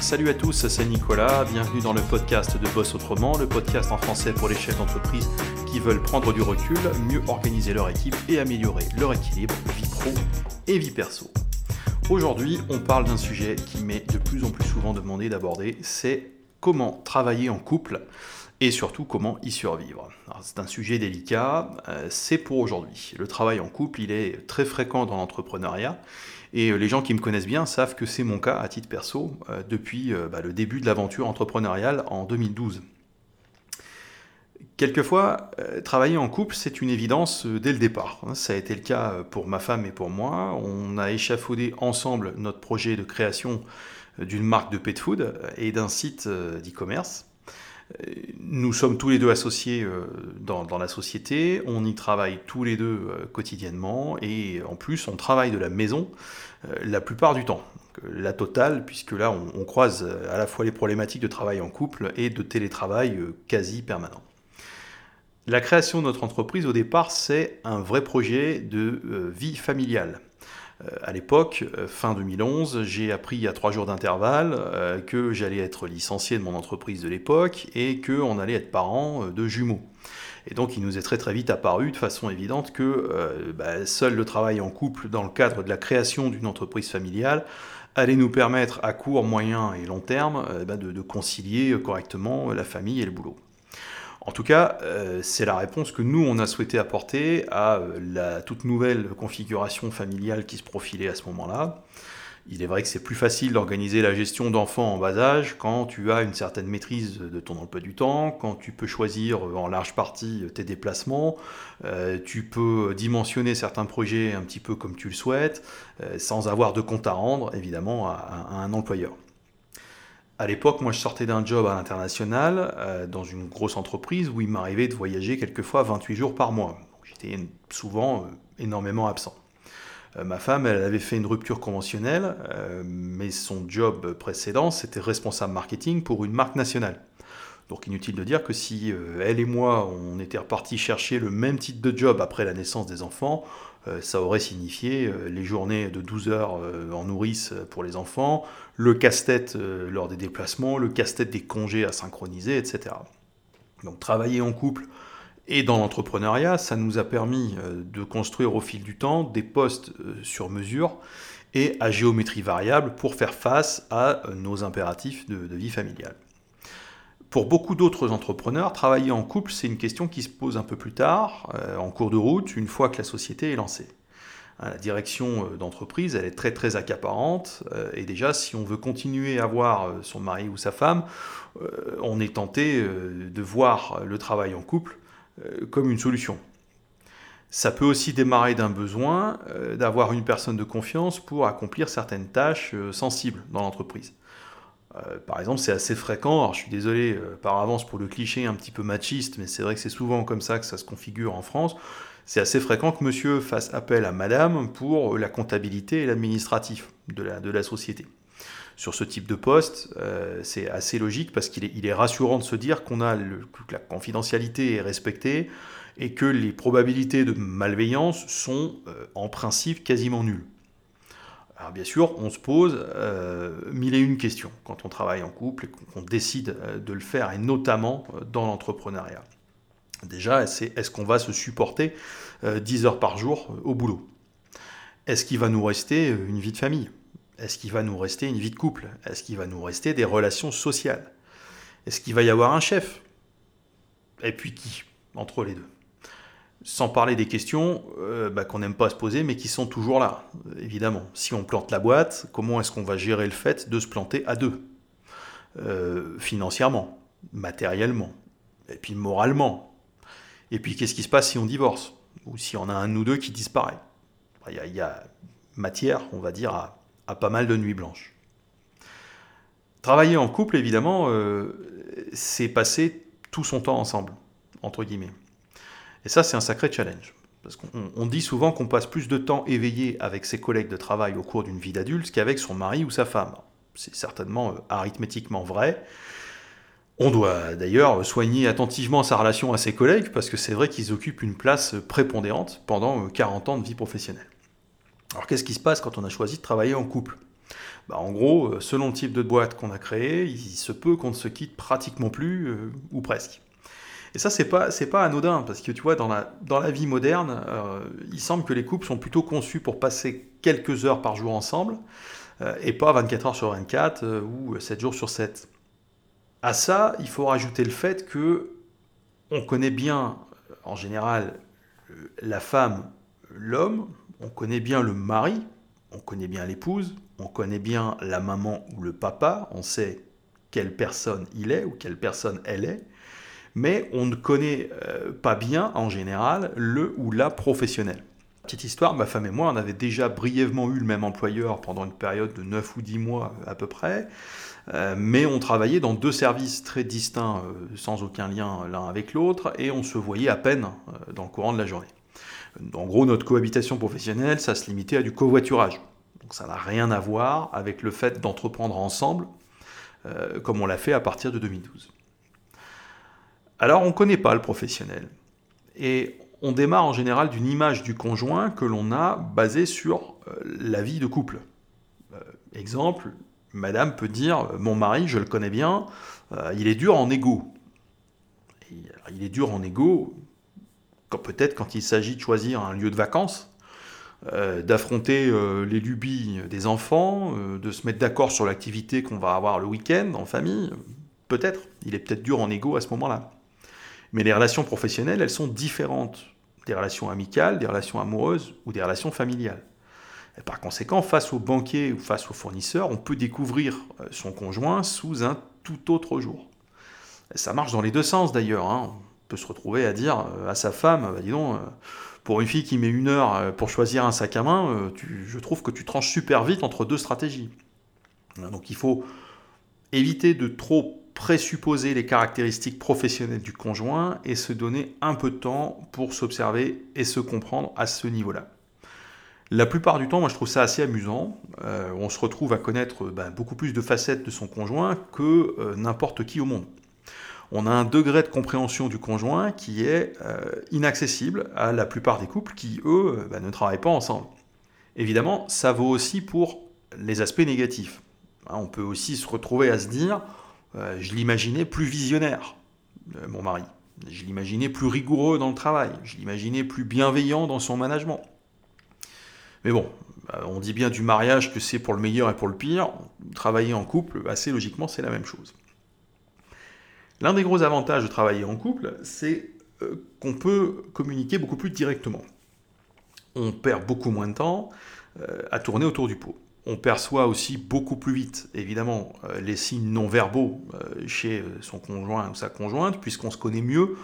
Salut à tous, c'est Nicolas, bienvenue dans le podcast de Boss Autrement, le podcast en français pour les chefs d'entreprise qui veulent prendre du recul, mieux organiser leur équipe et améliorer leur équilibre vie pro et vie perso. Aujourd'hui, on parle d'un sujet qui m'est de plus en plus souvent demandé d'aborder, c'est comment travailler en couple et surtout comment y survivre. C'est un sujet délicat, euh, c'est pour aujourd'hui. Le travail en couple, il est très fréquent dans l'entrepreneuriat et euh, les gens qui me connaissent bien savent que c'est mon cas à titre perso euh, depuis bah, le début de l'aventure entrepreneuriale en 2012. Quelquefois, travailler en couple, c'est une évidence dès le départ. Hein. Ça a été le cas pour ma femme et pour moi. On a échafaudé ensemble notre projet de création d'une marque de pet food et d'un site d'e-commerce. Nous sommes tous les deux associés euh, dans, la société, on y travaille tous les deux euh, quotidiennement et en plus on travaille de la maison euh, la plupart du temps. La totale, puisque là on, croise à la fois les problématiques de travail en couple et de télétravail quasi permanent. La création de notre entreprise au départ c'est un vrai projet de vie familiale. Euh, à l'époque, euh, fin 2011, j'ai appris à trois jours d'intervalle euh, que j'allais être licencié de mon entreprise de l'époque et qu'on allait être parent de jumeaux. Et donc il nous est très très vite apparu de façon évidente que bah, seul le travail en couple dans le cadre de la création d'une entreprise familiale allait nous permettre à court, moyen et long terme bah, de concilier correctement la famille et le boulot. En tout cas, euh, c'est la réponse que nous, on a souhaité apporter à euh, la toute nouvelle configuration familiale qui se profilait à ce moment-là. Il est vrai que c'est plus facile d'organiser la gestion d'enfants en bas âge quand tu as une certaine maîtrise de ton emploi du temps, quand tu peux choisir en large partie tes déplacements, euh, tu peux dimensionner certains projets un petit peu comme tu le souhaites, sans avoir de compte à rendre évidemment à un employeur. À l'époque, moi, je sortais d'un job à l'international, euh, dans une grosse entreprise où il m'arrivait de voyager quelquefois 28 jours par mois. J'étais souvent euh, énormément absent. Euh, ma femme, elle avait fait une rupture conventionnelle, mais son job précédent, c'était responsable marketing pour une marque nationale. Donc inutile de dire que si elle et moi, on était repartis chercher le même type de job après la naissance des enfants, euh, ça aurait signifié euh, les journées de 12 heures euh, en nourrice pour les enfants, le casse-tête lors des déplacements, le casse-tête des congés à synchroniser, etc. Donc travailler en couple et dans l'entrepreneuriat, ça nous a permis de construire au fil du temps des postes sur mesure et à géométrie variable pour faire face à nos impératifs de vie familiale. Pour beaucoup d'autres entrepreneurs, travailler en couple, c'est une question qui se pose un peu plus tard, euh, en cours de route, une fois que la société est lancée. Hein, la direction euh, d'entreprise, elle est très très accaparante, euh, et déjà, si on veut continuer à voir son mari ou sa femme, on est tenté de voir le travail en couple comme une solution. Ça peut aussi démarrer d'un besoin d'avoir une personne de confiance pour accomplir certaines tâches sensibles dans l'entreprise. Euh, par exemple, c'est assez fréquent, alors je suis désolé euh, par avance pour le cliché un petit peu machiste, mais c'est vrai que c'est souvent comme ça que ça se configure en France. C'est assez fréquent que monsieur fasse appel à madame pour la comptabilité et l'administratif de la, de la société. Sur ce type de poste, euh, c'est assez logique parce qu'il est, rassurant de se dire qu'on a que la confidentialité est respectée et que les probabilités de malveillance sont en principe quasiment nulles. Alors bien sûr, on se pose euh, mille et une questions quand on travaille en couple et qu'on décide euh, de le faire, et notamment euh, dans l'entrepreneuriat. Déjà, c'est est-ce qu'on va se supporter 10 heures par jour au boulot? Est-ce qu'il va nous rester une vie de famille? Est-ce qu'il va nous rester une vie de couple? Est-ce qu'il va nous rester des relations sociales? Est-ce qu'il va y avoir un chef? Et puis qui entre les deux? Sans parler des questions euh, bah, qu'on n'aime pas se poser, mais qui sont toujours là, évidemment. Si on plante la boîte, comment est-ce qu'on va gérer le fait de se planter à deux? Euh, Financièrement, matériellement, et puis moralement. Et puis qu'est-ce qui se passe si on divorce? Ou si on a un ou deux qui disparaît? Il y, a matière, on va dire, à, pas mal de nuits blanches. Travailler en couple, évidemment, euh, c'est passer tout son temps ensemble, entre guillemets. Et ça, c'est un sacré challenge. Parce qu'on dit souvent qu'on passe plus de temps éveillé avec ses collègues de travail au cours d'une vie d'adulte qu'avec son mari ou sa femme. C'est certainement euh, arithmétiquement vrai. On doit d'ailleurs soigner attentivement sa relation à ses collègues parce que c'est vrai qu'ils occupent une place prépondérante pendant 40 euh, ans de vie professionnelle. Alors qu'est-ce qui se passe quand on a choisi de travailler en couple? Bah, En gros, selon le type de boîte qu'on a créé, il se peut qu'on ne se quitte pratiquement plus, ou presque. Et ça, c'est pas, c'est pas anodin, parce que tu vois, dans la, dans la vie moderne, il semble que les couples sont plutôt conçus pour passer quelques heures par jour ensemble, et pas 24 heures sur 24 ou 7 jours sur 7. À ça, il faut rajouter le fait que on connaît bien, en général, la femme, l'homme, on connaît bien le mari, on connaît bien l'épouse, on connaît bien la maman ou le papa, on sait quelle personne il est ou quelle personne elle est, mais on ne connaît euh, pas bien, en général, le ou la professionnelle. Petite histoire, ma femme et moi, on avait déjà brièvement eu le même employeur pendant une période de 9 ou 10 mois à peu près. Euh, mais on travaillait dans deux services très distincts, euh, sans aucun lien l'un avec l'autre, et on se voyait à peine dans le courant de la journée. En gros, notre cohabitation professionnelle, ça se limitait à du covoiturage. Donc ça n'a rien à voir avec le fait d'entreprendre ensemble, comme on l'a fait à partir de 2012. Alors on ne connaît pas le professionnel. Et on démarre en général d'une image du conjoint que l'on a basée sur la vie de couple. exemple, madame peut dire Mon mari, je le connais bien, euh, il est dur en égo. il est dur en égo, peut-être quand il s'agit de choisir un lieu de vacances, euh, d'affronter euh, les lubies des enfants, de se mettre d'accord sur l'activité qu'on va avoir le week-end en famille. Peut-être, il est peut-être dur en égo à ce moment-là. Mais les relations professionnelles, elles sont différentes des relations amicales, des relations amoureuses ou des relations familiales par conséquent, face au banquier ou face au fournisseur, on peut découvrir euh, son conjoint sous un tout autre jour. ça marche dans les deux sens d'ailleurs. Hein. Peut se retrouver à dire euh, à sa femme, bah, dis donc, euh, pour une fille qui met une heure pour choisir un sac à main, je trouve que tu tranches super vite entre deux stratégies. Donc il faut éviter de trop présupposer les caractéristiques professionnelles du conjoint et se donner un peu de temps pour s'observer et se comprendre à ce niveau-là. La plupart du temps, moi je trouve ça assez amusant. Euh, on se retrouve à connaître ben, beaucoup plus de facettes de son conjoint que euh, n'importe qui au monde. On a un degré de compréhension du conjoint qui est euh, inaccessible à la plupart des couples qui, eux, ben, ne travaillent pas ensemble. Évidemment, ça vaut aussi pour les aspects négatifs. Hein, on peut aussi se retrouver à se dire, je l'imaginais plus visionnaire, mon mari. Je l'imaginais plus rigoureux dans le travail. Je l'imaginais plus bienveillant dans son management. Mais bon, euh, on dit bien du mariage que c'est pour le meilleur et pour le pire. Travailler en couple, assez logiquement, c'est la même chose. L'un des gros avantages de travailler en couple, c'est euh, qu'on peut communiquer beaucoup plus directement. On perd beaucoup moins de temps euh, à tourner autour du pot. On perçoit aussi beaucoup plus vite, évidemment, les signes non verbaux chez son conjoint ou sa conjointe, puisqu'on se connaît mieux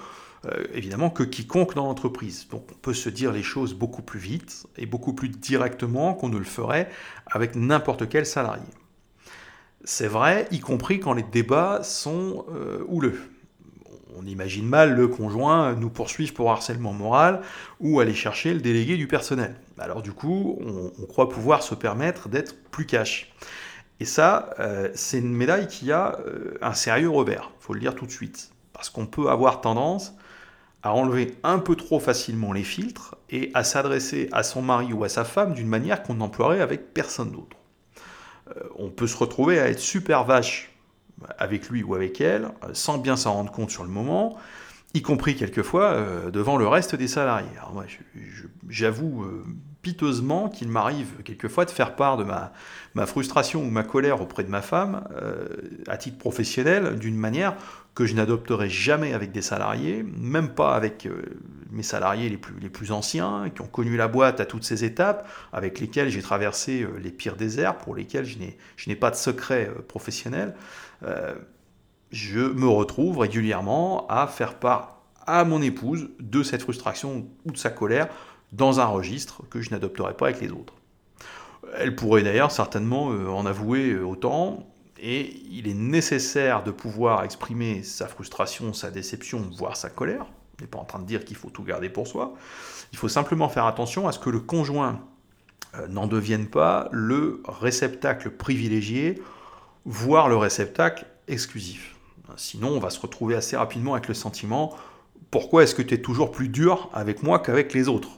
euh, évidemment que quiconque dans l'entreprise. Donc on peut se dire les choses beaucoup plus vite et beaucoup plus directement qu'on ne le ferait avec n'importe quel salarié. C'est vrai, y compris quand les débats sont euh, houleux. On imagine mal le conjoint nous poursuivre pour harcèlement moral ou aller chercher le délégué du personnel. Alors du coup, on, croit pouvoir se permettre d'être plus cash. Et ça, euh, c'est une médaille qui a un sérieux revers, faut le dire tout de suite. Parce qu'on peut avoir tendance à enlever un peu trop facilement les filtres et à s'adresser à son mari ou à sa femme d'une manière qu'on n'emploierait avec personne d'autre. Euh, on peut se retrouver à être super vache avec lui ou avec elle, euh, sans bien s'en rendre compte sur le moment, y compris quelquefois euh, devant le reste des salariés. Moi, j'avoue piteusement qu'il m'arrive quelquefois de faire part de ma, frustration ou ma colère auprès de ma femme à titre professionnel d'une manière que je n'adopterai jamais avec des salariés, même pas avec euh, mes salariés les plus, les plus anciens, qui ont connu la boîte à toutes ces étapes, avec lesquels j'ai traversé euh, les pires déserts, pour lesquels je n'ai pas de secret euh, professionnel. je me retrouve régulièrement à faire part à mon épouse de cette frustration ou de sa colère dans un registre que je n'adopterai pas avec les autres. Elle pourrait d'ailleurs certainement en avouer autant, et il est nécessaire de pouvoir exprimer sa frustration, sa déception, voire sa colère. On n'est pas en train de dire qu'il faut tout garder pour soi. Il faut simplement faire attention à ce que le conjoint euh, n'en devienne pas le réceptacle privilégié, voire le réceptacle exclusif. Sinon, on va se retrouver assez rapidement avec le sentiment pourquoi est-ce que tu es toujours plus dur avec moi qu'avec les autres?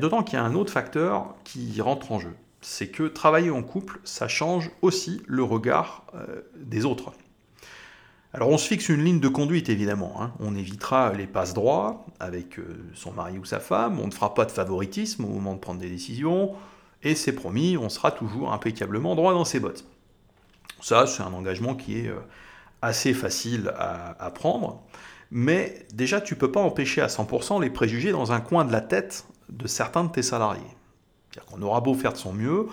D'autant qu'il y a un autre facteur qui rentre en jeu c'est que travailler en couple, ça change aussi le regard euh, des autres. Alors on se fixe une ligne de conduite évidemment, hein. on évitera les passes droits avec euh, son mari ou sa femme, on ne fera pas de favoritisme au moment de prendre des décisions, et c'est promis, on sera toujours impeccablement droit dans ses bottes. Ça, c'est un engagement qui est euh, assez facile à, prendre, mais déjà, tu peux pas empêcher à 100% les préjugés dans un coin de la tête de certains de tes salariés. C'est-à-dire qu'on aura beau faire de son mieux,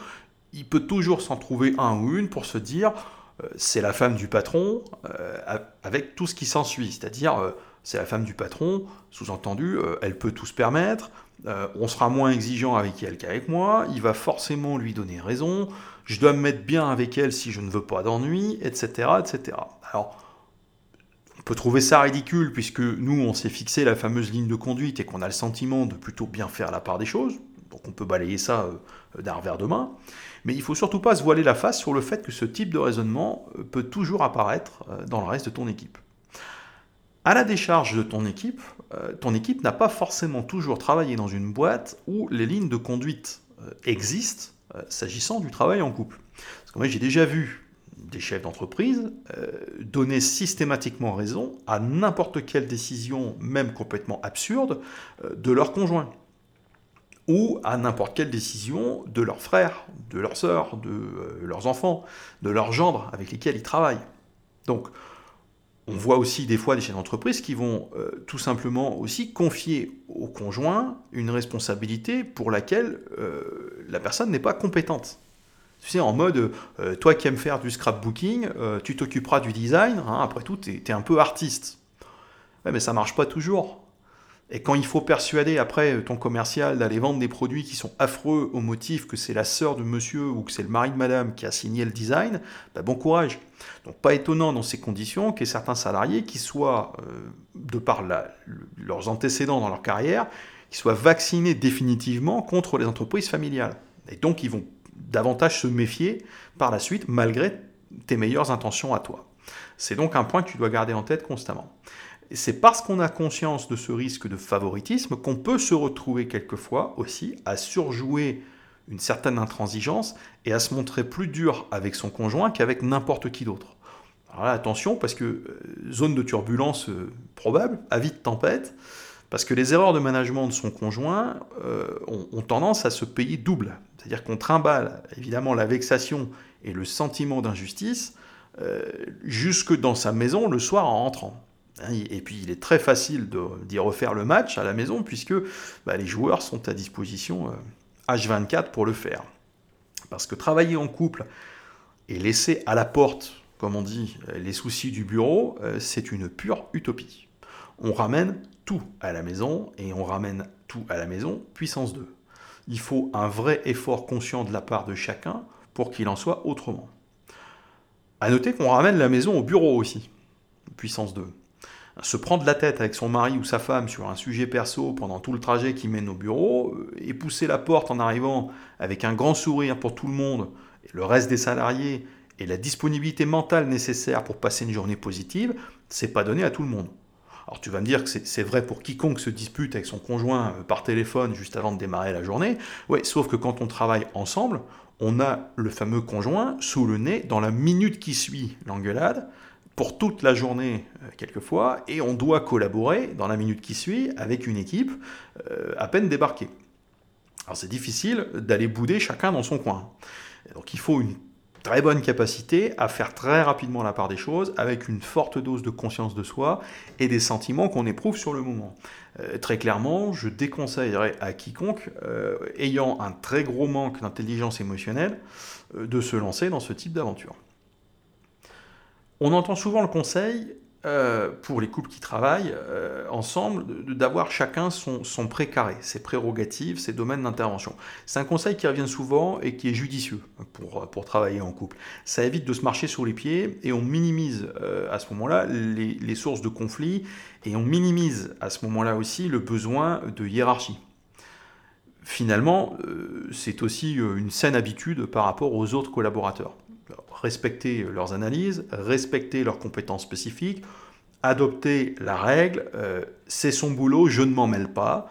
il peut toujours s'en trouver un ou une pour se dire euh, c'est la femme du patron, euh, avec tout ce qui s'ensuit, c'est-à-dire c'est la femme du patron, sous-entendu, elle peut tout se permettre, on sera moins exigeant avec elle qu'avec moi, il va forcément lui donner raison, je dois me mettre bien avec elle si je ne veux pas d'ennui, etc., etc. Alors, on peut trouver ça ridicule puisque nous, on s'est fixé la fameuse ligne de conduite et qu'on a le sentiment de plutôt bien faire la part des choses. Donc on peut balayer ça euh, d'un revers de main. Mais il faut surtout pas se voiler la face sur le fait que ce type de raisonnement euh, peut toujours apparaître euh, dans le reste de ton équipe. À la décharge de ton équipe, ton équipe n'a pas forcément toujours travaillé dans une boîte où les lignes de conduite existent s'agissant du travail en couple. Parce que moi j'ai déjà vu des chefs d'entreprise euh, donner systématiquement raison à n'importe quelle décision, même complètement absurde, euh, de leur conjoint ou à n'importe quelle décision de leurs frères, de leurs sœurs, de leurs enfants, de leurs gendres avec lesquels ils travaillent. Donc, on voit aussi des fois des chefs d'entreprise qui vont euh, tout simplement aussi confier au conjoint une responsabilité pour laquelle euh, la personne n'est pas compétente. Tu sais, en mode, euh, toi qui aimes faire du scrapbooking, tu t'occuperas du design, hein, après tout, tu es, un peu artiste. Mais ça marche pas toujours. Et quand il faut persuader après ton commercial d'aller vendre des produits qui sont affreux au motif que c'est la sœur de monsieur ou que c'est le mari de madame qui a signé le design, bah bon courage. Donc pas étonnant dans ces conditions qu'il y ait certains salariés qui soient, euh, de par leurs antécédents dans leur carrière, qui soient vaccinés définitivement contre les entreprises familiales. Et donc ils vont davantage se méfier par la suite malgré tes meilleures intentions à toi. C'est donc un point que tu dois garder en tête constamment c'est parce qu'on a conscience de ce risque de favoritisme qu'on peut se retrouver quelquefois aussi à surjouer une certaine intransigeance et à se montrer plus dur avec son conjoint qu'avec n'importe qui d'autre. Alors là, attention, parce que euh, zone de turbulence euh, probable, avis de tempête, parce que les erreurs de management de son conjoint euh, ont, tendance à se payer double. C'est-à-dire qu'on trimballe évidemment la vexation et le sentiment d'injustice jusque dans sa maison le soir en rentrant. Hein, et puis il est très facile d'y refaire le match à la maison puisque bah, les joueurs sont à disposition H24 euh, pour le faire. Parce que travailler en couple et laisser à la porte, comme on dit, les soucis du bureau, euh, c'est une pure utopie. On ramène tout à la maison et on ramène tout à la maison puissance 2. Il faut un vrai effort conscient de la part de chacun pour qu'il en soit autrement. À noter qu'on ramène la maison au bureau aussi, puissance 2 se prendre la tête avec son mari ou sa femme sur un sujet perso pendant tout le trajet qui mène au bureau, euh, et pousser la porte en arrivant avec un grand sourire pour tout le monde, et le reste des salariés, et la disponibilité mentale nécessaire pour passer une journée positive, c'est pas donné à tout le monde. Alors tu vas me dire que c'est vrai pour quiconque se dispute avec son conjoint euh, par téléphone juste avant de démarrer la journée, ouais, sauf que quand on travaille ensemble, on a le fameux conjoint sous le nez dans la minute qui suit l'engueulade, pour toute la journée euh, quelquefois, et on doit collaborer dans la minute qui suit avec une équipe euh, à peine débarquée. Alors c'est difficile d'aller bouder chacun dans son coin. Donc il faut une très bonne capacité à faire très rapidement la part des choses avec une forte dose de conscience de soi et des sentiments qu'on éprouve sur le moment. Euh, très clairement, je déconseillerais à quiconque ayant un très gros manque d'intelligence émotionnelle de se lancer dans ce type d'aventure. On entend souvent le conseil, euh, pour les couples qui travaillent euh, ensemble, d'avoir chacun son, précaré, ses prérogatives, ses domaines d'intervention. C'est un conseil qui revient souvent et qui est judicieux pour, pour travailler en couple. Ça évite de se marcher sur les pieds et on minimise euh, à ce moment-là les, les, sources de conflits et on minimise à ce moment-là aussi le besoin de hiérarchie. Finalement, c'est aussi une saine habitude par rapport aux autres collaborateurs respecter leurs analyses, respecter leurs compétences spécifiques, adopter la règle, c'est son boulot, je ne m'en mêle pas.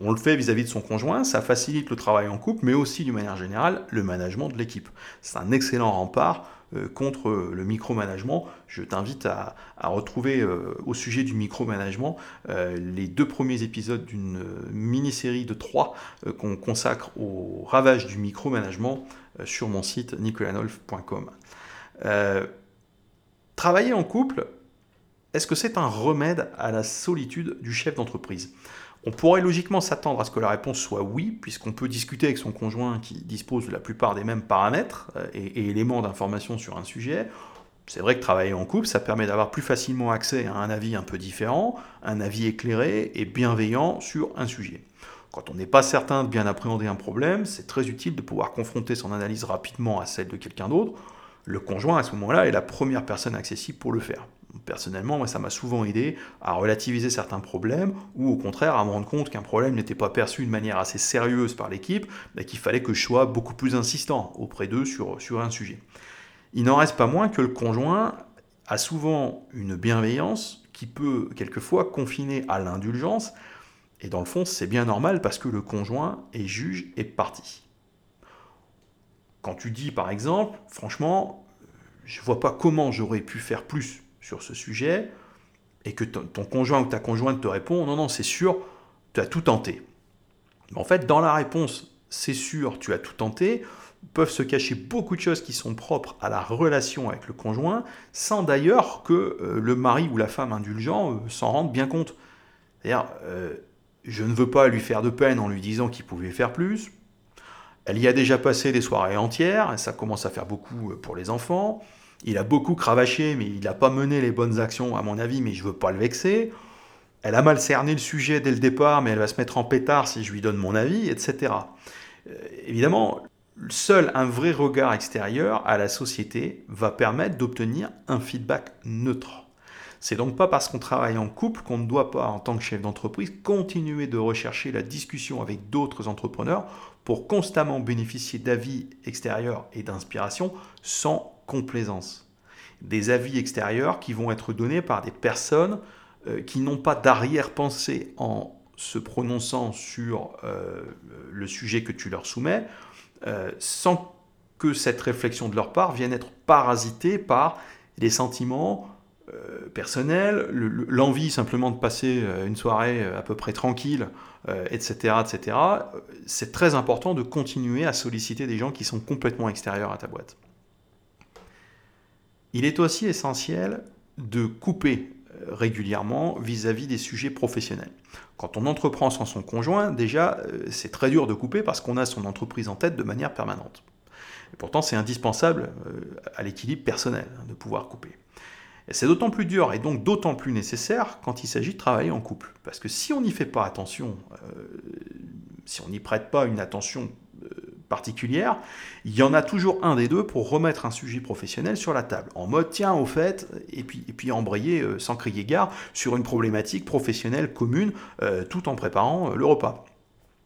on le fait vis-à-vis de son conjoint, ça facilite le travail en couple, mais aussi d'une manière générale le management de l'équipe. C'est un excellent rempart euh, contre le micromanagement. Je t'invite à, retrouver euh, au sujet du micromanagement euh, les deux premiers épisodes d'une mini-série de trois qu'on consacre au ravage du micromanagement sur mon site nicolanolf.com. travailler en couple, est-ce que c'est un remède à la solitude du chef d'entreprise? On pourrait logiquement s'attendre à ce que la réponse soit oui, puisqu'on peut discuter avec son conjoint qui dispose de la plupart des mêmes paramètres euh, et, éléments d'information sur un sujet. C'est vrai que travailler en couple, ça permet d'avoir plus facilement accès à un avis un peu différent, un avis éclairé et bienveillant sur un sujet. Quand on n'est pas certain de bien appréhender un problème, c'est très utile de pouvoir confronter son analyse rapidement à celle de quelqu'un d'autre. Le conjoint, à ce moment-là, est la première personne accessible pour le faire personnellement, ça m'a souvent aidé à relativiser certains problèmes ou au contraire à me rendre compte qu'un problème n'était pas perçu de manière assez sérieuse par l'équipe, mais qu'il fallait que je sois beaucoup plus insistant auprès d'eux sur un sujet. Il n'en reste pas moins que le conjoint a souvent une bienveillance qui peut quelquefois confiner à l'indulgence, et dans le fond, c'est bien normal parce que le conjoint est juge et parti. Quand tu dis par exemple, franchement, je vois pas comment j'aurais pu faire plus sur ce sujet et que ton, conjoint ou ta conjointe te répond non, non, c'est sûr, tu as tout tenté. En fait, dans la réponse c'est sûr, tu as tout tenté, peuvent se cacher beaucoup de choses qui sont propres à la relation avec le conjoint, sans d'ailleurs que euh, le mari ou la femme indulgent euh, s'en rendent bien compte. Euh, je ne veux pas lui faire de peine en lui disant qu'il pouvait faire plus. Elle y a déjà passé des soirées entières, ça commence à faire beaucoup pour les enfants. Il a beaucoup cravaché, mais il n'a pas mené les bonnes actions, à mon avis, mais je ne veux pas le vexer. Elle a mal cerné le sujet dès le départ, mais elle va se mettre en pétard si je lui donne mon avis, etc. Euh, évidemment, seul un vrai regard extérieur à la société va permettre d'obtenir un feedback neutre. C'est donc pas parce qu'on travaille en couple qu'on ne doit pas, en tant que chef d'entreprise, continuer de rechercher la discussion avec d'autres entrepreneurs pour constamment bénéficier d'avis extérieurs et d'inspiration sans complaisance. Des avis extérieurs qui vont être donnés par des personnes euh, qui n'ont pas d'arrière-pensée en se prononçant sur euh, le sujet que tu leur soumets, euh, sans que cette réflexion de leur part vienne être parasitée par des sentiments personnels, l'envie simplement de passer une soirée à peu près tranquille, etc. etc. C'est très important de continuer à solliciter des gens qui sont complètement extérieurs à ta boîte. Il est aussi essentiel de couper euh, régulièrement vis-à-vis des sujets professionnels. Quand on entreprend sans son conjoint, déjà, euh, c'est très dur de couper parce qu'on a son entreprise en tête de manière permanente. Et pourtant, c'est indispensable euh, à l'équilibre personnel hein, de pouvoir couper. C'est d'autant plus dur et donc d'autant plus nécessaire quand il s'agit de travailler en couple. Parce que si on n'y fait pas attention, si on n'y prête pas une attention particulière, il y en a toujours un des deux pour remettre un sujet professionnel sur la table, en mode tiens au fait, et puis, embrayer euh, sans crier gare sur une problématique professionnelle commune, euh, tout en préparant euh, le repas.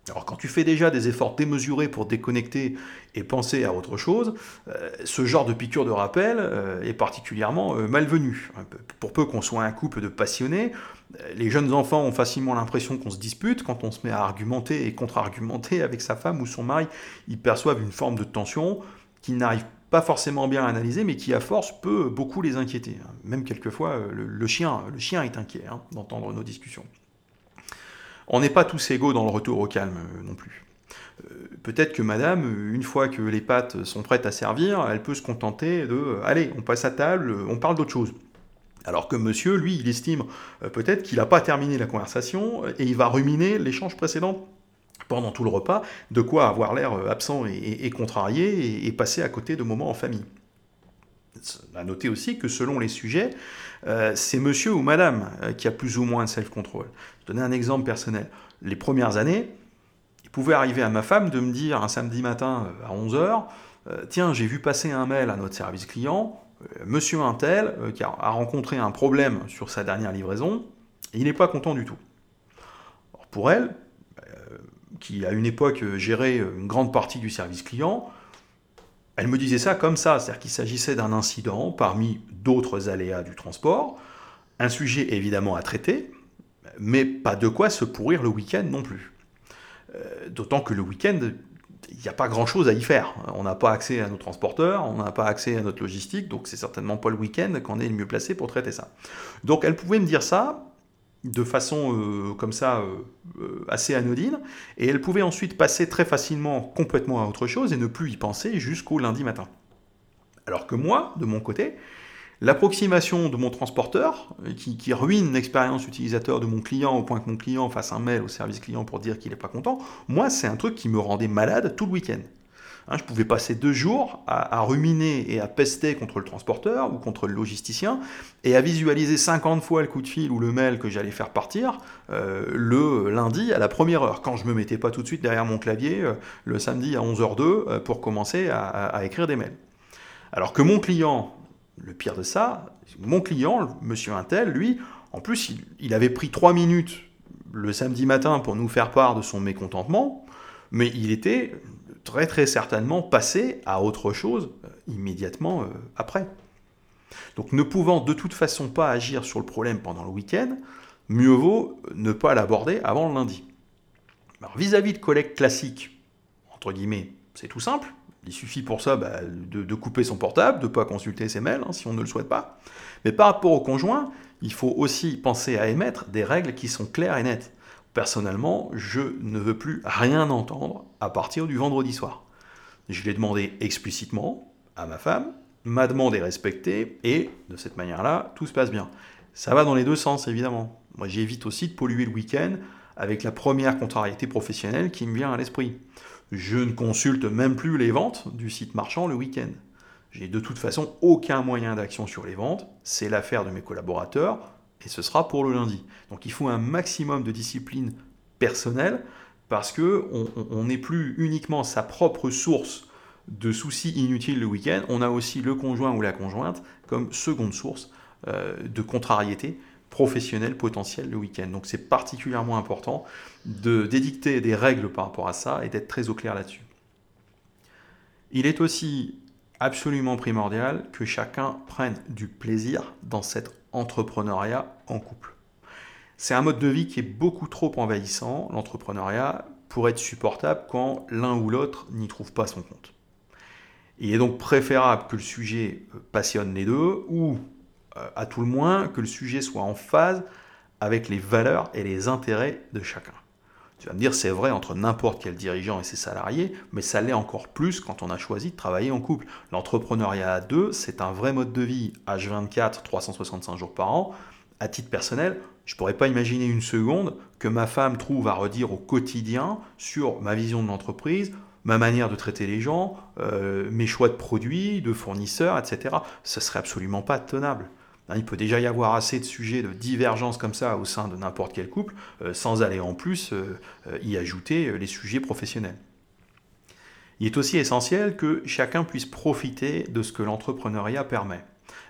Alors quand tu fais déjà des efforts démesurés pour déconnecter et penser à autre chose, ce genre de piqûre de rappel est particulièrement malvenu. Pour peu qu'on soit un couple de passionnés, les jeunes enfants ont facilement l'impression qu'on se dispute quand on se met à argumenter et contre-argumenter avec sa femme ou son mari. Ils perçoivent une forme de tension qu'ils n'arrivent pas forcément bien à analyser, mais qui à force peut beaucoup les inquiéter. Même quelquefois, le, chien, le chien est inquiet hein, d'entendre nos discussions. On n'est pas tous égaux dans le retour au calme euh, non plus. Euh, peut-être que madame, une fois que les pâtes sont prêtes à servir, elle peut se contenter de allez, on passe à table, on parle d'autre chose. Alors que monsieur, lui, il estime euh, peut-être qu'il n'a pas terminé la conversation et il va ruminer l'échange précédent pendant tout le repas, de quoi avoir l'air euh, absent et, contrarié et, passer à côté de moments en famille. À noter aussi que selon les sujets, euh, c'est monsieur ou madame qui a plus ou moins de self-control. Je un exemple personnel. Les premières années, il pouvait arriver à ma femme de me dire un samedi matin à 11h, tiens, j'ai vu passer un mail à notre service client, euh, monsieur Intel, euh, qui a, rencontré un problème sur sa dernière livraison, et il n'est pas content du tout. pour elle, euh, qui à une époque gérait une grande partie du service client, elle me disait ça comme ça, c'est-à-dire qu'il s'agissait d'un incident parmi d'autres aléas du transport, Un sujet évidemment à traiter, mais pas de quoi se pourrir le week-end non plus. Euh, d'autant que le week-end, il n'y a pas grand-chose à y faire. On n'a pas accès à nos transporteurs, on n'a pas accès à notre logistique, donc c'est certainement pas le week-end qu'on est le mieux placé pour traiter ça. Donc elle pouvait me dire ça de façon euh, comme ça euh, assez anodine, et elle pouvait ensuite passer très facilement complètement à autre chose et ne plus y penser jusqu'au lundi matin. Alors que moi, de mon côté, L'approximation de mon transporteur, euh, qui, ruine l'expérience utilisateur de mon client au point que mon client fasse un mail au service client pour dire qu'il n'est pas content, moi, c'est un truc qui me rendait malade tout le week-end. Hein, je pouvais passer deux jours à, ruminer et à pester contre le transporteur ou contre le logisticien et à visualiser 50 fois le coup de fil ou le mail que j'allais faire partir euh, le lundi à la première heure, quand je ne me mettais pas tout de suite derrière mon clavier euh, le samedi à 11h02 pour commencer à écrire des mails. Alors que mon client, le pire de ça, mon client, monsieur Intel, lui, en plus, il, avait pris trois minutes le samedi matin pour nous faire part de son mécontentement, mais il était très très certainement passé à autre chose euh, immédiatement euh, après. Donc ne pouvant de toute façon pas agir sur le problème pendant le week-end, mieux vaut ne pas l'aborder avant le lundi. vis-à-vis -vis de collègues classiques, entre guillemets, c'est tout simple. Il suffit pour ça bah, de, couper son portable, de ne pas consulter ses mails hein, si on ne le souhaite pas. Mais par rapport au conjoint, il faut aussi penser à émettre des règles qui sont claires et nettes. Personnellement, je ne veux plus rien entendre à partir du vendredi soir. Je l'ai demandé explicitement à ma femme, ma demande est respectée et de cette manière-là, tout se passe bien. Ça va dans les deux sens, évidemment. Moi, j'évite aussi de polluer le week-end avec la première contrariété professionnelle qui me vient à l'esprit. Je ne consulte même plus les ventes du site marchand le week-end. J'ai de toute façon aucun moyen d'action sur les ventes, c'est l'affaire de mes collaborateurs, et ce sera pour le lundi. Donc il faut un maximum de discipline personnelle, parce que on n'est plus uniquement sa propre source de soucis inutiles le week-end, on a aussi le conjoint ou la conjointe comme seconde source euh, de contrariété professionnel potentiel le week-end. Donc c'est particulièrement important de d'édicter des règles par rapport à ça et d'être très au clair là-dessus. Il est aussi absolument primordial que chacun prenne du plaisir dans cet entrepreneuriat en couple. C'est un mode de vie qui est beaucoup trop envahissant, l'entrepreneuriat, pour être supportable quand l'un ou l'autre n'y trouve pas son compte. Il est donc préférable que le sujet passionne les deux, ou euh, à tout le moins que le sujet soit en phase avec les valeurs et les intérêts de chacun. Tu vas me dire, c'est vrai entre n'importe quel dirigeant et ses salariés, mais ça l'est encore plus quand on a choisi de travailler en couple. L'entrepreneuriat à deux, c'est un vrai mode de vie, H24, 365 jours par an. À titre personnel, je ne pourrais pas imaginer une seconde que ma femme trouve à redire au quotidien sur ma vision de l'entreprise, ma manière de traiter les gens, euh, mes choix de produits, de fournisseurs, etc. Ce serait absolument pas tenable. Hein, il peut déjà y avoir assez de sujets de divergence comme ça au sein de n'importe quel couple, euh, sans aller en plus euh, euh, y ajouter les sujets professionnels. Il est aussi essentiel que chacun puisse profiter de ce que l'entrepreneuriat permet,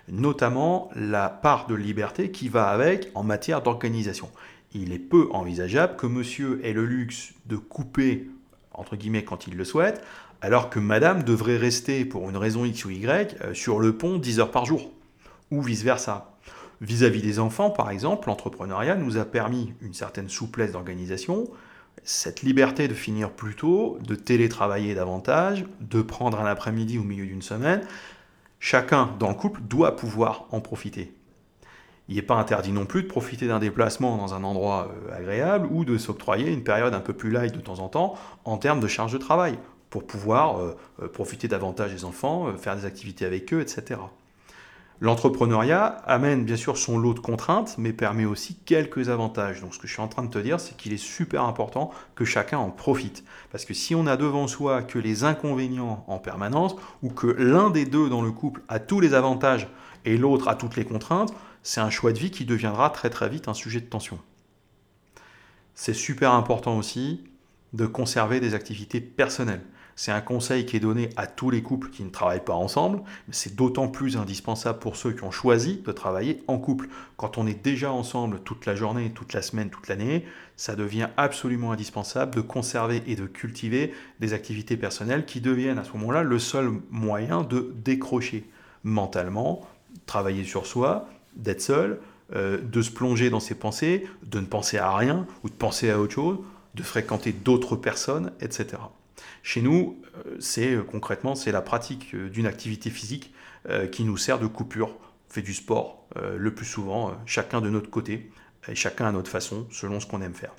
notamment la part de liberté qui va avec en matière d'organisation. Il est peu envisageable que monsieur ait le luxe de couper, entre guillemets, quand il le souhaite, alors que madame devrait rester, pour une raison X ou Y, sur le pont 10 heures par jour ou vice-versa. Vis-à-vis des enfants, par exemple, l'entrepreneuriat nous a permis une certaine souplesse d'organisation, cette liberté de finir plus tôt, de télétravailler davantage, de prendre un après-midi au milieu d'une semaine. Chacun dans le couple doit pouvoir en profiter. Il n'est pas interdit non plus de profiter d'un déplacement dans un endroit euh, agréable ou de s'octroyer une période un peu plus light de temps en temps en termes de charge de travail pour pouvoir euh, euh, profiter davantage des enfants, faire des activités avec eux, etc. L'entrepreneuriat amène bien sûr son lot de contraintes, mais permet aussi quelques avantages. Donc ce que je suis en train de te dire, c'est qu'il est super important que chacun en profite. Parce que si on a devant soi que les inconvénients en permanence, ou que l'un des deux dans le couple a tous les avantages et l'autre a toutes les contraintes, c'est un choix de vie qui deviendra très très vite un sujet de tension. C'est super important aussi de conserver des activités personnelles. C'est un conseil qui est donné à tous les couples qui ne travaillent pas ensemble, mais c'est d'autant plus indispensable pour ceux qui ont choisi de travailler en couple. Quand on est déjà ensemble toute la journée, toute la semaine, toute l'année, ça devient absolument indispensable de conserver et de cultiver des activités personnelles qui deviennent à ce moment-là le seul moyen de décrocher mentalement, travailler sur soi, d'être seul, de se plonger dans ses pensées, de ne penser à rien ou de penser à autre chose, de fréquenter d'autres personnes, etc. Chez nous, c'est concrètement c'est la pratique d'une activité physique qui nous sert de coupure. On fait du sport le plus souvent, chacun de notre côté, et chacun à notre façon, selon ce qu'on aime faire.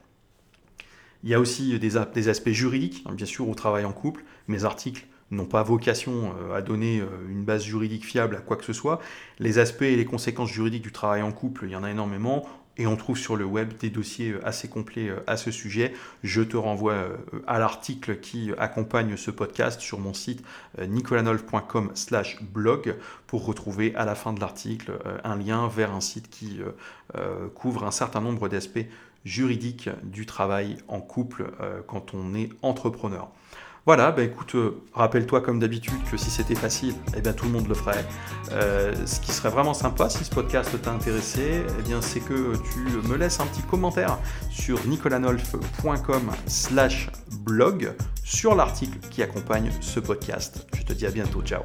Il y a aussi des, des aspects juridiques, hein, bien sûr, au travail en couple. Mes articles n'ont pas vocation euh, à donner euh, une base juridique fiable à quoi que ce soit. Les aspects et les conséquences juridiques du travail en couple, il y en a énormément. Et on trouve sur le web des dossiers euh, assez complets à ce sujet. Je te renvoie à l'article qui accompagne ce podcast sur mon site nicolanolf.com blog pour retrouver à la fin de l'article un lien vers un site qui couvre un certain nombre d'aspects juridiques du travail en couple quand on est entrepreneur. Voilà, bah écoute, euh, rappelle-toi comme d'habitude que si c'était facile, eh bien tout le monde le ferait. Euh, ce qui serait vraiment sympa si ce podcast t'a intéressé, eh bien c'est que tu me laisses un petit commentaire sur nicolanolf.com slash blog sur l'article qui accompagne ce podcast. Je te dis à bientôt, ciao